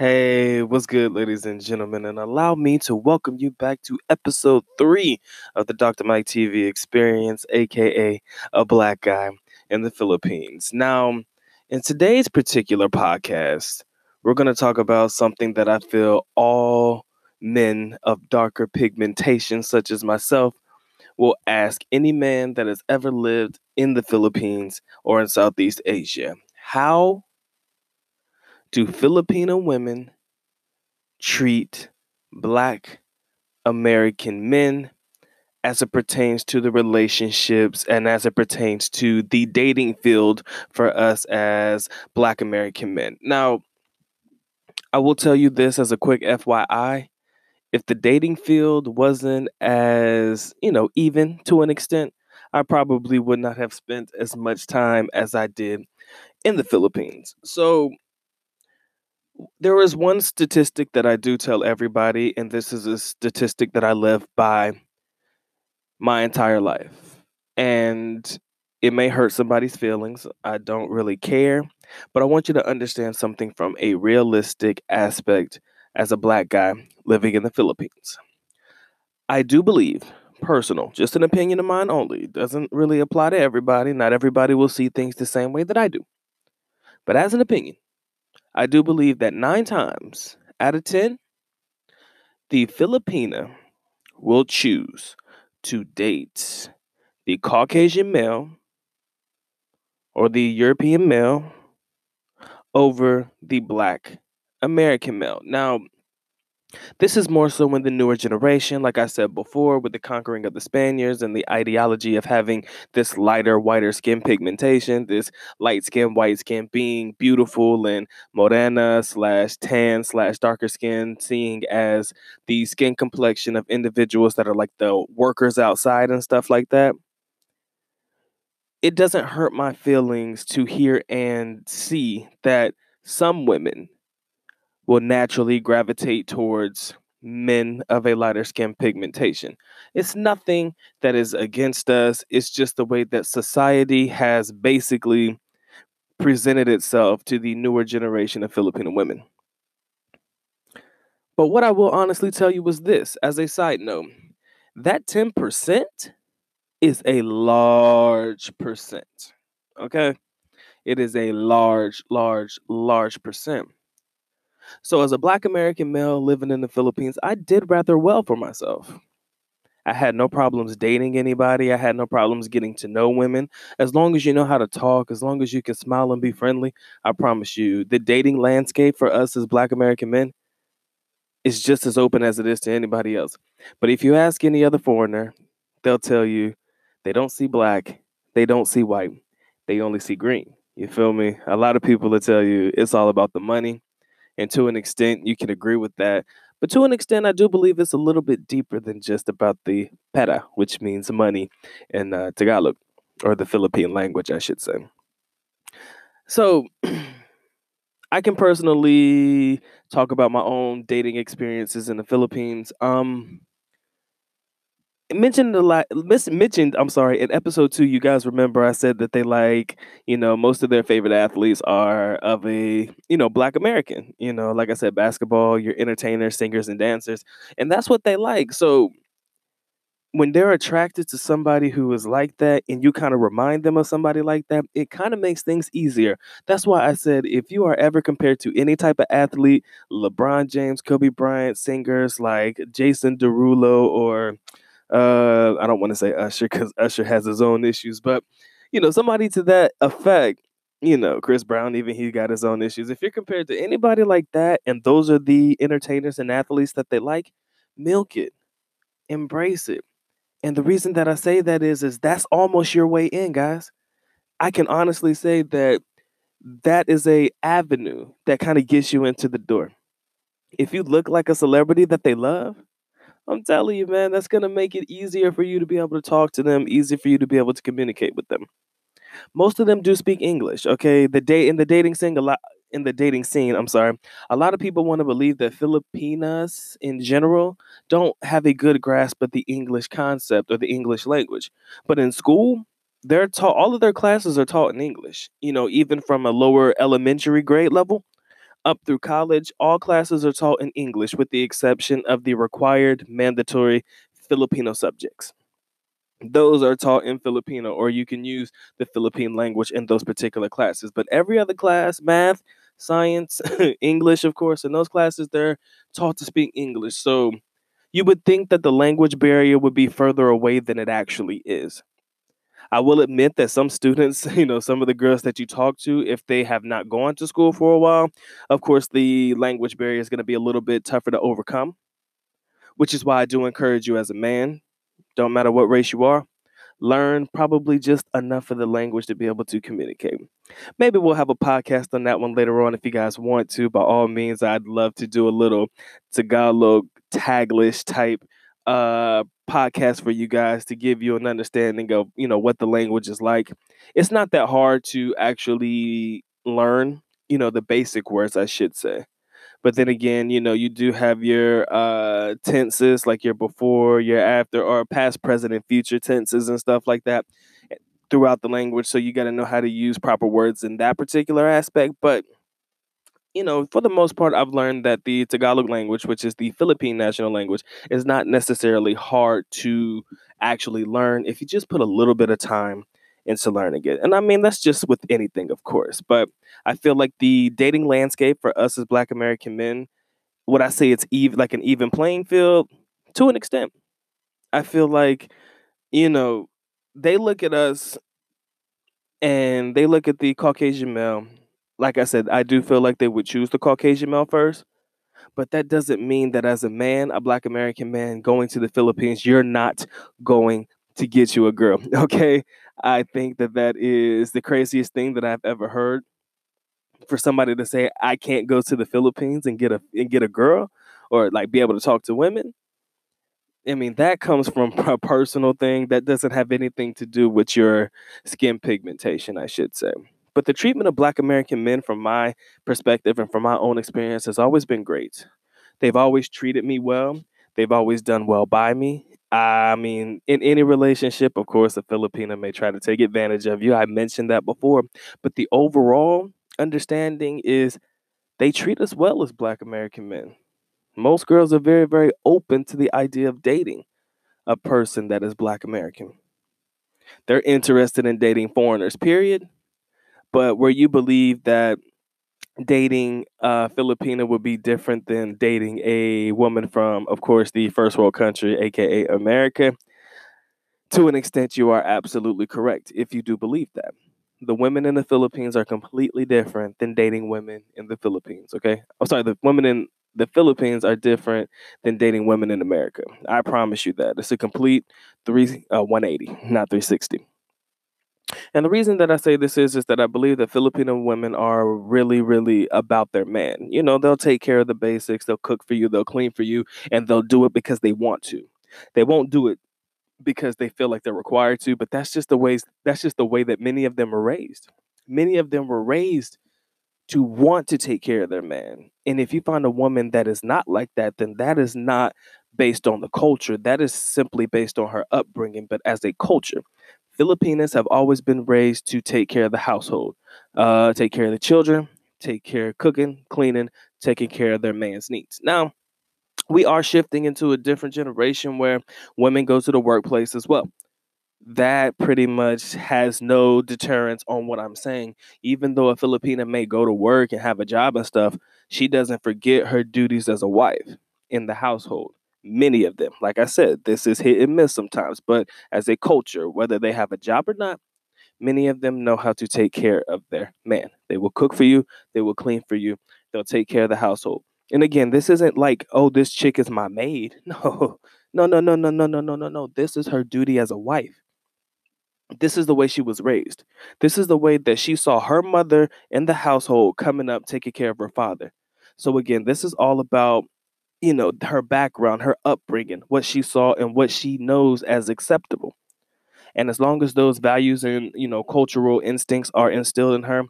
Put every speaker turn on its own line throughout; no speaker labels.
Hey, what's good, ladies and gentlemen? And allow me to welcome you back to episode three of the Dr. Mike TV experience, aka a black guy in the Philippines. Now, in today's particular podcast, we're going to talk about something that I feel all men of darker pigmentation, such as myself, will ask any man that has ever lived in the Philippines or in Southeast Asia. How do Filipino women treat black American men as it pertains to the relationships and as it pertains to the dating field for us as black American men? Now, I will tell you this as a quick FYI. If the dating field wasn't as, you know, even to an extent, I probably would not have spent as much time as I did in the Philippines. So, there is one statistic that I do tell everybody, and this is a statistic that I live by my entire life. And it may hurt somebody's feelings. I don't really care. But I want you to understand something from a realistic aspect as a black guy living in the Philippines. I do believe, personal, just an opinion of mine only, doesn't really apply to everybody. Not everybody will see things the same way that I do. But as an opinion, I do believe that nine times out of 10, the Filipina will choose to date the Caucasian male or the European male over the black American male. Now, this is more so in the newer generation, like I said before, with the conquering of the Spaniards and the ideology of having this lighter, whiter skin pigmentation, this light skin, white skin being beautiful and morena slash tan slash darker skin, seeing as the skin complexion of individuals that are like the workers outside and stuff like that. It doesn't hurt my feelings to hear and see that some women will naturally gravitate towards men of a lighter skin pigmentation. It's nothing that is against us, it's just the way that society has basically presented itself to the newer generation of Filipino women. But what I will honestly tell you was this as a side note that 10% is a large percent. Okay? It is a large, large, large percent. So, as a black American male living in the Philippines, I did rather well for myself. I had no problems dating anybody. I had no problems getting to know women. As long as you know how to talk, as long as you can smile and be friendly, I promise you, the dating landscape for us as black American men is just as open as it is to anybody else. But if you ask any other foreigner, they'll tell you they don't see black, they don't see white, they only see green. You feel me? A lot of people will tell you it's all about the money. And to an extent, you can agree with that. But to an extent, I do believe it's a little bit deeper than just about the pera, which means money in uh, Tagalog, or the Philippine language, I should say. So, I can personally talk about my own dating experiences in the Philippines. Um, mentioned a lot mentioned i'm sorry in episode two you guys remember i said that they like you know most of their favorite athletes are of a you know black american you know like i said basketball your entertainers singers and dancers and that's what they like. So when they're attracted to somebody who is like that and you kind of remind them of somebody like that it kind of makes things easier. That's why i said if you are ever compared to any type of athlete lebron james kobe bryant singers like jason derulo or uh, I don't want to say Usher because Usher has his own issues, but you know, somebody to that effect, you know, Chris Brown, even he got his own issues. If you're compared to anybody like that, and those are the entertainers and athletes that they like, milk it, embrace it. And the reason that I say that is, is that's almost your way in, guys. I can honestly say that that is a avenue that kind of gets you into the door. If you look like a celebrity that they love, I'm telling you, man, that's gonna make it easier for you to be able to talk to them, easier for you to be able to communicate with them. Most of them do speak English. Okay, the date in the dating scene, a lot in the dating scene. I'm sorry, a lot of people want to believe that Filipinas in general don't have a good grasp of the English concept or the English language. But in school, they're taught all of their classes are taught in English. You know, even from a lower elementary grade level Up through college, all classes are taught in English with the exception of the required mandatory Filipino subjects. Those are taught in Filipino, or you can use the Philippine language in those particular classes. But every other class, math, science, English, of course, in those classes, they're taught to speak English. So you would think that the language barrier would be further away than it actually is. I will admit that some students, you know, some of the girls that you talk to, if they have not gone to school for a while, of course, the language barrier is going to be a little bit tougher to overcome, which is why I do encourage you as a man, don't matter what race you are, learn probably just enough of the language to be able to communicate. Maybe we'll have a podcast on that one later on if you guys want to. By all means, I'd love to do a little Tagalog Taglish type uh podcast for you guys to give you an understanding of you know what the language is like. It's not that hard to actually learn you know the basic words i should say. But then again you know you do have your uh tenses like your before your after or past present and future tenses and stuff like that eh, throughout the language. So you got to know how to use proper words in that particular aspect. But you know, for the most part, I've learned that the Tagalog language, which is the Philippine national language, is not necessarily hard to actually learn if you just put a little bit of time into learning it. And I mean, that's just with anything, of course. But I feel like the dating landscape for us as Black American men, would I say it's even like an even playing field to an extent. I feel like, you know, they look at us and they look at the Caucasian male like I said, I do feel like they would choose the Caucasian male first. But that doesn't mean that as a man, a black American man going to the Philippines, you're not going to get you a girl. Okay. I think that that is the craziest thing that I've ever heard for somebody to say, I can't go to the Philippines and get a, and get a girl or like be able to talk to women. I mean, that comes from a personal thing that doesn't have anything to do with your skin pigmentation, I should say. But the treatment of Black American men, from my perspective and from my own experience, has always been great. They've always treated me well. They've always done well by me. I mean, in any relationship, of course, a Filipino may try to take advantage of you. I mentioned that before. But the overall understanding is they treat us well as Black American men. Most girls are very, very open to the idea of dating a person that is Black American. They're interested in dating foreigners, period but where you believe that dating a Filipina would be different than dating a woman from, of course, the first world country, aka America, to an extent, you are absolutely correct if you do believe that. The women in the Philippines are completely different than dating women in the Philippines, okay? I'm sorry, the women in the Philippines are different than dating women in America. I promise you that. It's a complete three uh, 180, not 360. And the reason that I say this is is that I believe that Filipino women are really, really about their man. You know, they'll take care of the basics, they'll cook for you, they'll clean for you, and they'll do it because they want to. They won't do it because they feel like they're required to, but that's just the ways that's just the way that many of them were raised. Many of them were raised to want to take care of their man. And if you find a woman that is not like that, then that is not based on the culture. That is simply based on her upbringing, but as a culture. Filipinas have always been raised to take care of the household, uh, take care of the children, take care of cooking, cleaning, taking care of their man's needs. Now, we are shifting into a different generation where women go to the workplace as well. That pretty much has no deterrence on what I'm saying. Even though a Filipina may go to work and have a job and stuff, she doesn't forget her duties as a wife in the household many of them. Like I said, this is hit and miss sometimes, but as a culture, whether they have a job or not, many of them know how to take care of their man. They will cook for you, they will clean for you, they'll take care of the household. And again, this isn't like, oh, this chick is my maid. No, no, no, no, no, no, no, no, no, no. This is her duty as a wife. This is the way she was raised. This is the way that she saw her mother in the household coming up, taking care of her father. So again, this is all about you know, her background, her upbringing, what she saw and what she knows as acceptable. And as long as those values and, you know, cultural instincts are instilled in her,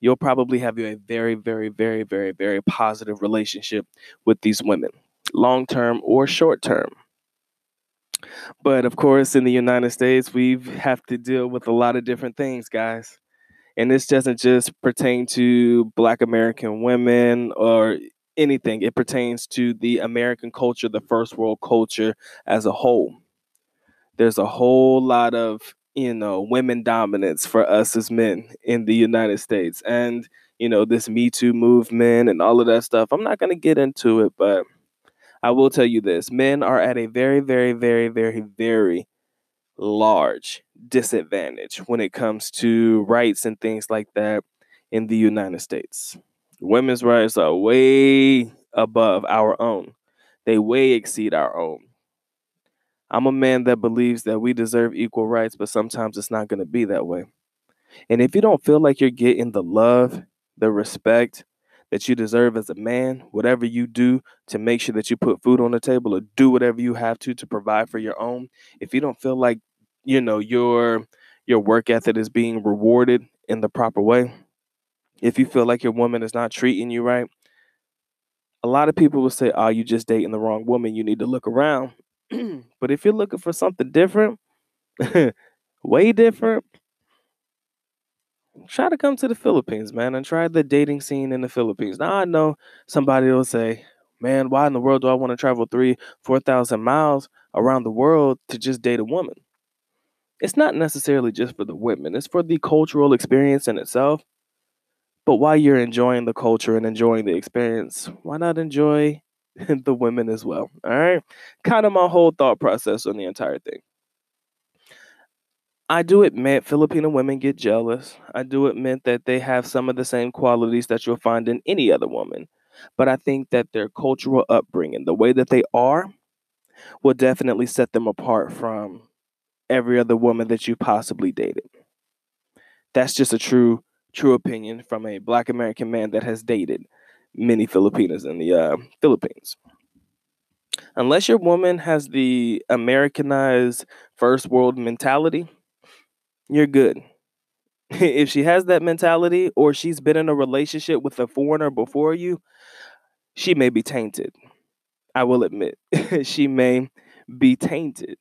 you'll probably have a very, very, very, very, very positive relationship with these women, long term or short term. But of course, in the United States, we have to deal with a lot of different things, guys. And this doesn't just pertain to Black American women or anything, it pertains to the American culture, the first world culture as a whole. There's a whole lot of, you know, women dominance for us as men in the United States. And, you know, this Me Too movement and all of that stuff. I'm not going to get into it, but I will tell you this men are at a very, very, very, very, very large disadvantage when it comes to rights and things like that in the United States. Women's rights are way above our own, they way exceed our own. I'm a man that believes that we deserve equal rights, but sometimes it's not going to be that way. And if you don't feel like you're getting the love, the respect that you deserve as a man, whatever you do to make sure that you put food on the table or do whatever you have to to provide for your own, if you don't feel like you know your your work ethic is being rewarded in the proper way if you feel like your woman is not treating you right a lot of people will say oh you just dating the wrong woman you need to look around. But if you're looking for something different way different try to come to the philippines man and try the dating scene in the philippines. Now i know somebody will say man why in the world do i want to travel three four thousand miles around the world to just date a woman? It's not necessarily just for the women, it's for the cultural experience in itself. But while you're enjoying the culture and enjoying the experience, why not enjoy the women as well? All right. Kind of my whole thought process on the entire thing. I do admit Filipino women get jealous. I do admit that they have some of the same qualities that you'll find in any other woman. But I think that their cultural upbringing, the way that they are, will definitely set them apart from every other woman that you possibly dated. That's just a true, true opinion from a Black American man that has dated many Filipinas in the uh, Philippines. Unless your woman has the Americanized first world mentality, you're good. if she has that mentality or she's been in a relationship with a foreigner before you, she may be tainted. I will admit, she may be tainted.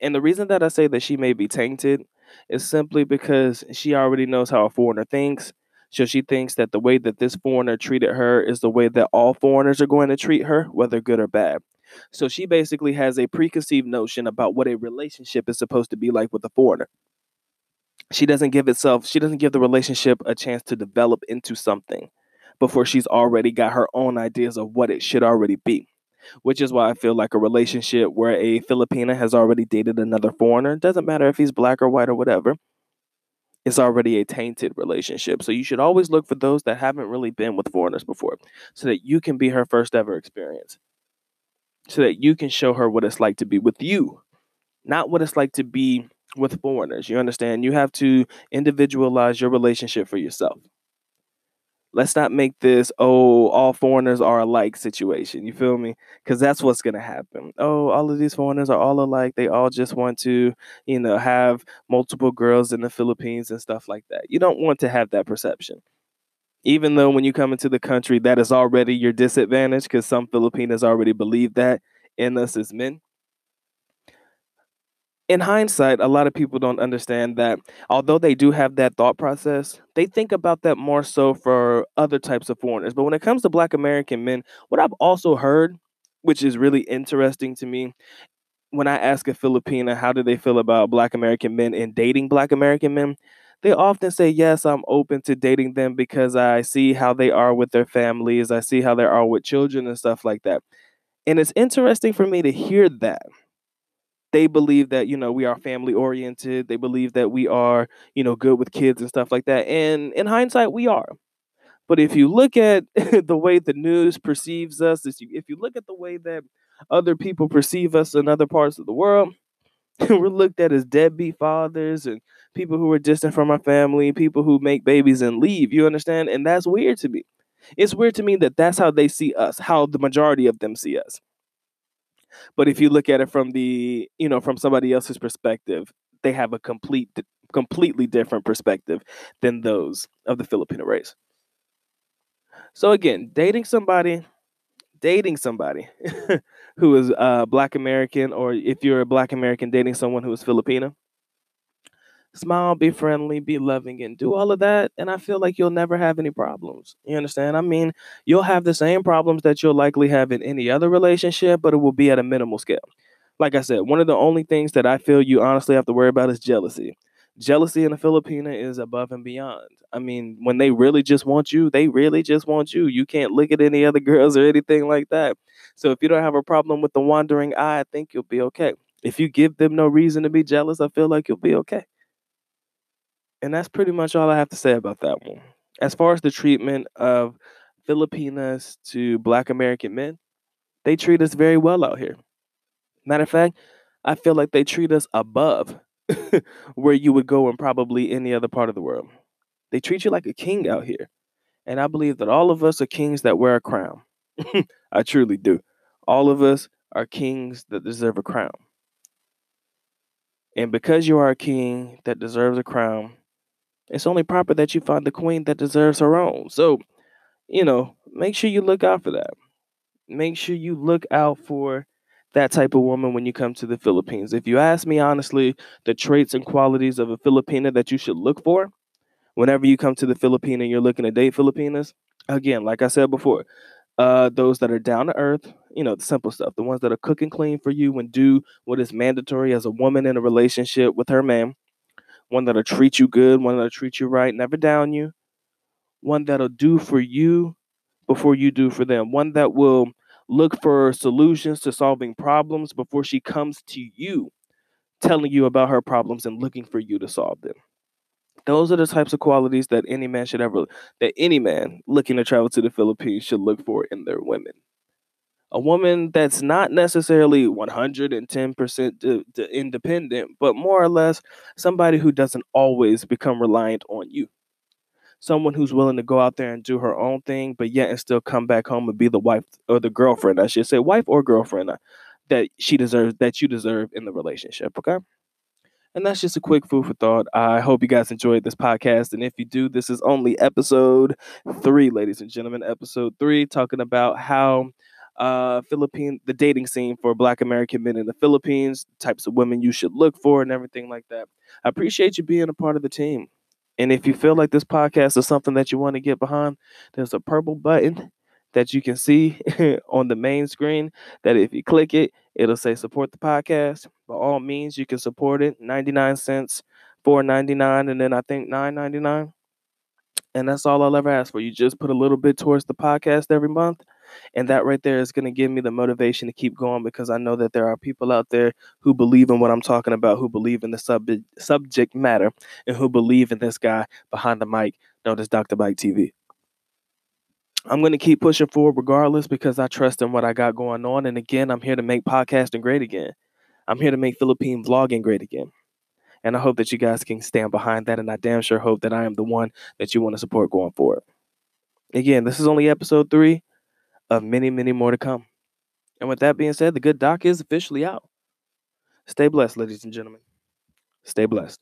And the reason that I say that she may be tainted is simply because she already knows how a foreigner thinks. So she thinks that the way that this foreigner treated her is the way that all foreigners are going to treat her, whether good or bad. So she basically has a preconceived notion about what a relationship is supposed to be like with a foreigner. She doesn't give itself, she doesn't give the relationship a chance to develop into something before she's already got her own ideas of what it should already be which is why I feel like a relationship where a Filipina has already dated another foreigner, doesn't matter if he's black or white or whatever, it's already a tainted relationship. So you should always look for those that haven't really been with foreigners before so that you can be her first ever experience. So that you can show her what it's like to be with you, not what it's like to be with foreigners. You understand? You have to individualize your relationship for yourself let's not make this oh all foreigners are alike situation you feel me? Because that's what's going to happen. Oh all of these foreigners are all alike they all just want to you know have multiple girls in the philippines and stuff like that. You don't want to have that perception. Even though when you come into the country that is already your disadvantage because some filipinos already believe that in us as men in hindsight, a lot of people don't understand that although they do have that thought process, they think about that more so for other types of foreigners. But when it comes to Black American men, what I've also heard, which is really interesting to me, when I ask a Filipina how do they feel about Black American men and dating Black American men, they often say, Yes, I'm open to dating them because I see how they are with their families, I see how they are with children and stuff like that. And it's interesting for me to hear that they believe that you know we are family oriented they believe that we are you know good with kids and stuff like that and in hindsight we are. But if you look at the way the news perceives us if you look at the way that other people perceive us in other parts of the world we're looked at as deadbeat fathers and people who are distant from our family people who make babies and leave you understand? And that's weird to me. It's weird to me that that's how they see us how the majority of them see us but if you look at it from the, you know, from somebody else's perspective, they have a complete completely different perspective than those of the Filipino race. So again, dating somebody, dating somebody who is uh, Black American, or if you're a Black American dating someone who is Filipino, smile, be friendly, be loving, and do all of that. And I feel like you'll never have any problems. You understand? I mean, you'll have the same problems that you'll likely have in any other relationship, but it will be at a minimal scale. Like I said, one of the only things that I feel you honestly have to worry about is jealousy. Jealousy in a Filipina is above and beyond. I mean, when they really just want you, they really just want you. You can't look at any other girls or anything like that. So if you don't have a problem with the wandering eye, I think you'll be okay. If you give them no reason to be jealous, I feel like you'll be okay. And that's pretty much all I have to say about that one. As far as the treatment of Filipinas to Black American men, they treat us very well out here. Matter of fact, I feel like they treat us above where you would go in probably any other part of the world. They treat you like a king out here. And I believe that all of us are kings that wear a crown. I truly do. All of us are kings that deserve a crown. And because you are a king that deserves a crown, it's only proper that you find the queen that deserves her own. So, you know, make sure you look out for that. Make sure you look out for that type of woman when you come to the Philippines. If you ask me honestly, the traits and qualities of a Filipina that you should look for whenever you come to the Philippines and you're looking to date Filipinas, again, like I said before, uh, those that are down to earth, you know, the simple stuff, the ones that are cooking clean for you and do what is mandatory as a woman in a relationship with her man, one that'll treat you good, one that'll treat you right, never down you, one that'll do for you before you do for them, one that will look for solutions to solving problems before she comes to you telling you about her problems and looking for you to solve them. Those are the types of qualities that any man should ever that any man looking to travel to the Philippines should look for in their women. A woman that's not necessarily 110% independent, but more or less somebody who doesn't always become reliant on you someone who's willing to go out there and do her own thing, but yet and still come back home and be the wife or the girlfriend, I should say, wife or girlfriend uh, that she deserves, that you deserve in the relationship. Okay. And that's just a quick food for thought. I hope you guys enjoyed this podcast. And if you do, this is only episode three, ladies and gentlemen. Episode three, talking about how uh Philippine the dating scene for black American men in the Philippines, types of women you should look for and everything like that. I appreciate you being a part of the team. And if you feel like this podcast is something that you want to get behind, there's a purple button that you can see on the main screen that if you click it, it'll say support the podcast. By all means, you can support it. 99 cents, 4.99 and then I think 9.99. And that's all I'll ever ask for. You just put a little bit towards the podcast every month and that right there is going to give me the motivation to keep going because I know that there are people out there who believe in what I'm talking about, who believe in the sub- subject matter, and who believe in this guy behind the mic known as Dr. Mike TV. I'm going to keep pushing forward regardless because I trust in what I got going on. And again, I'm here to make podcasting great again. I'm here to make Philippine vlogging great again. And I hope that you guys can stand behind that. And I damn sure hope that I am the one that you want to support going forward. Again, this is only episode three of many, many more to come. And with that being said, the good doc is officially out. Stay blessed, ladies and gentlemen. Stay blessed.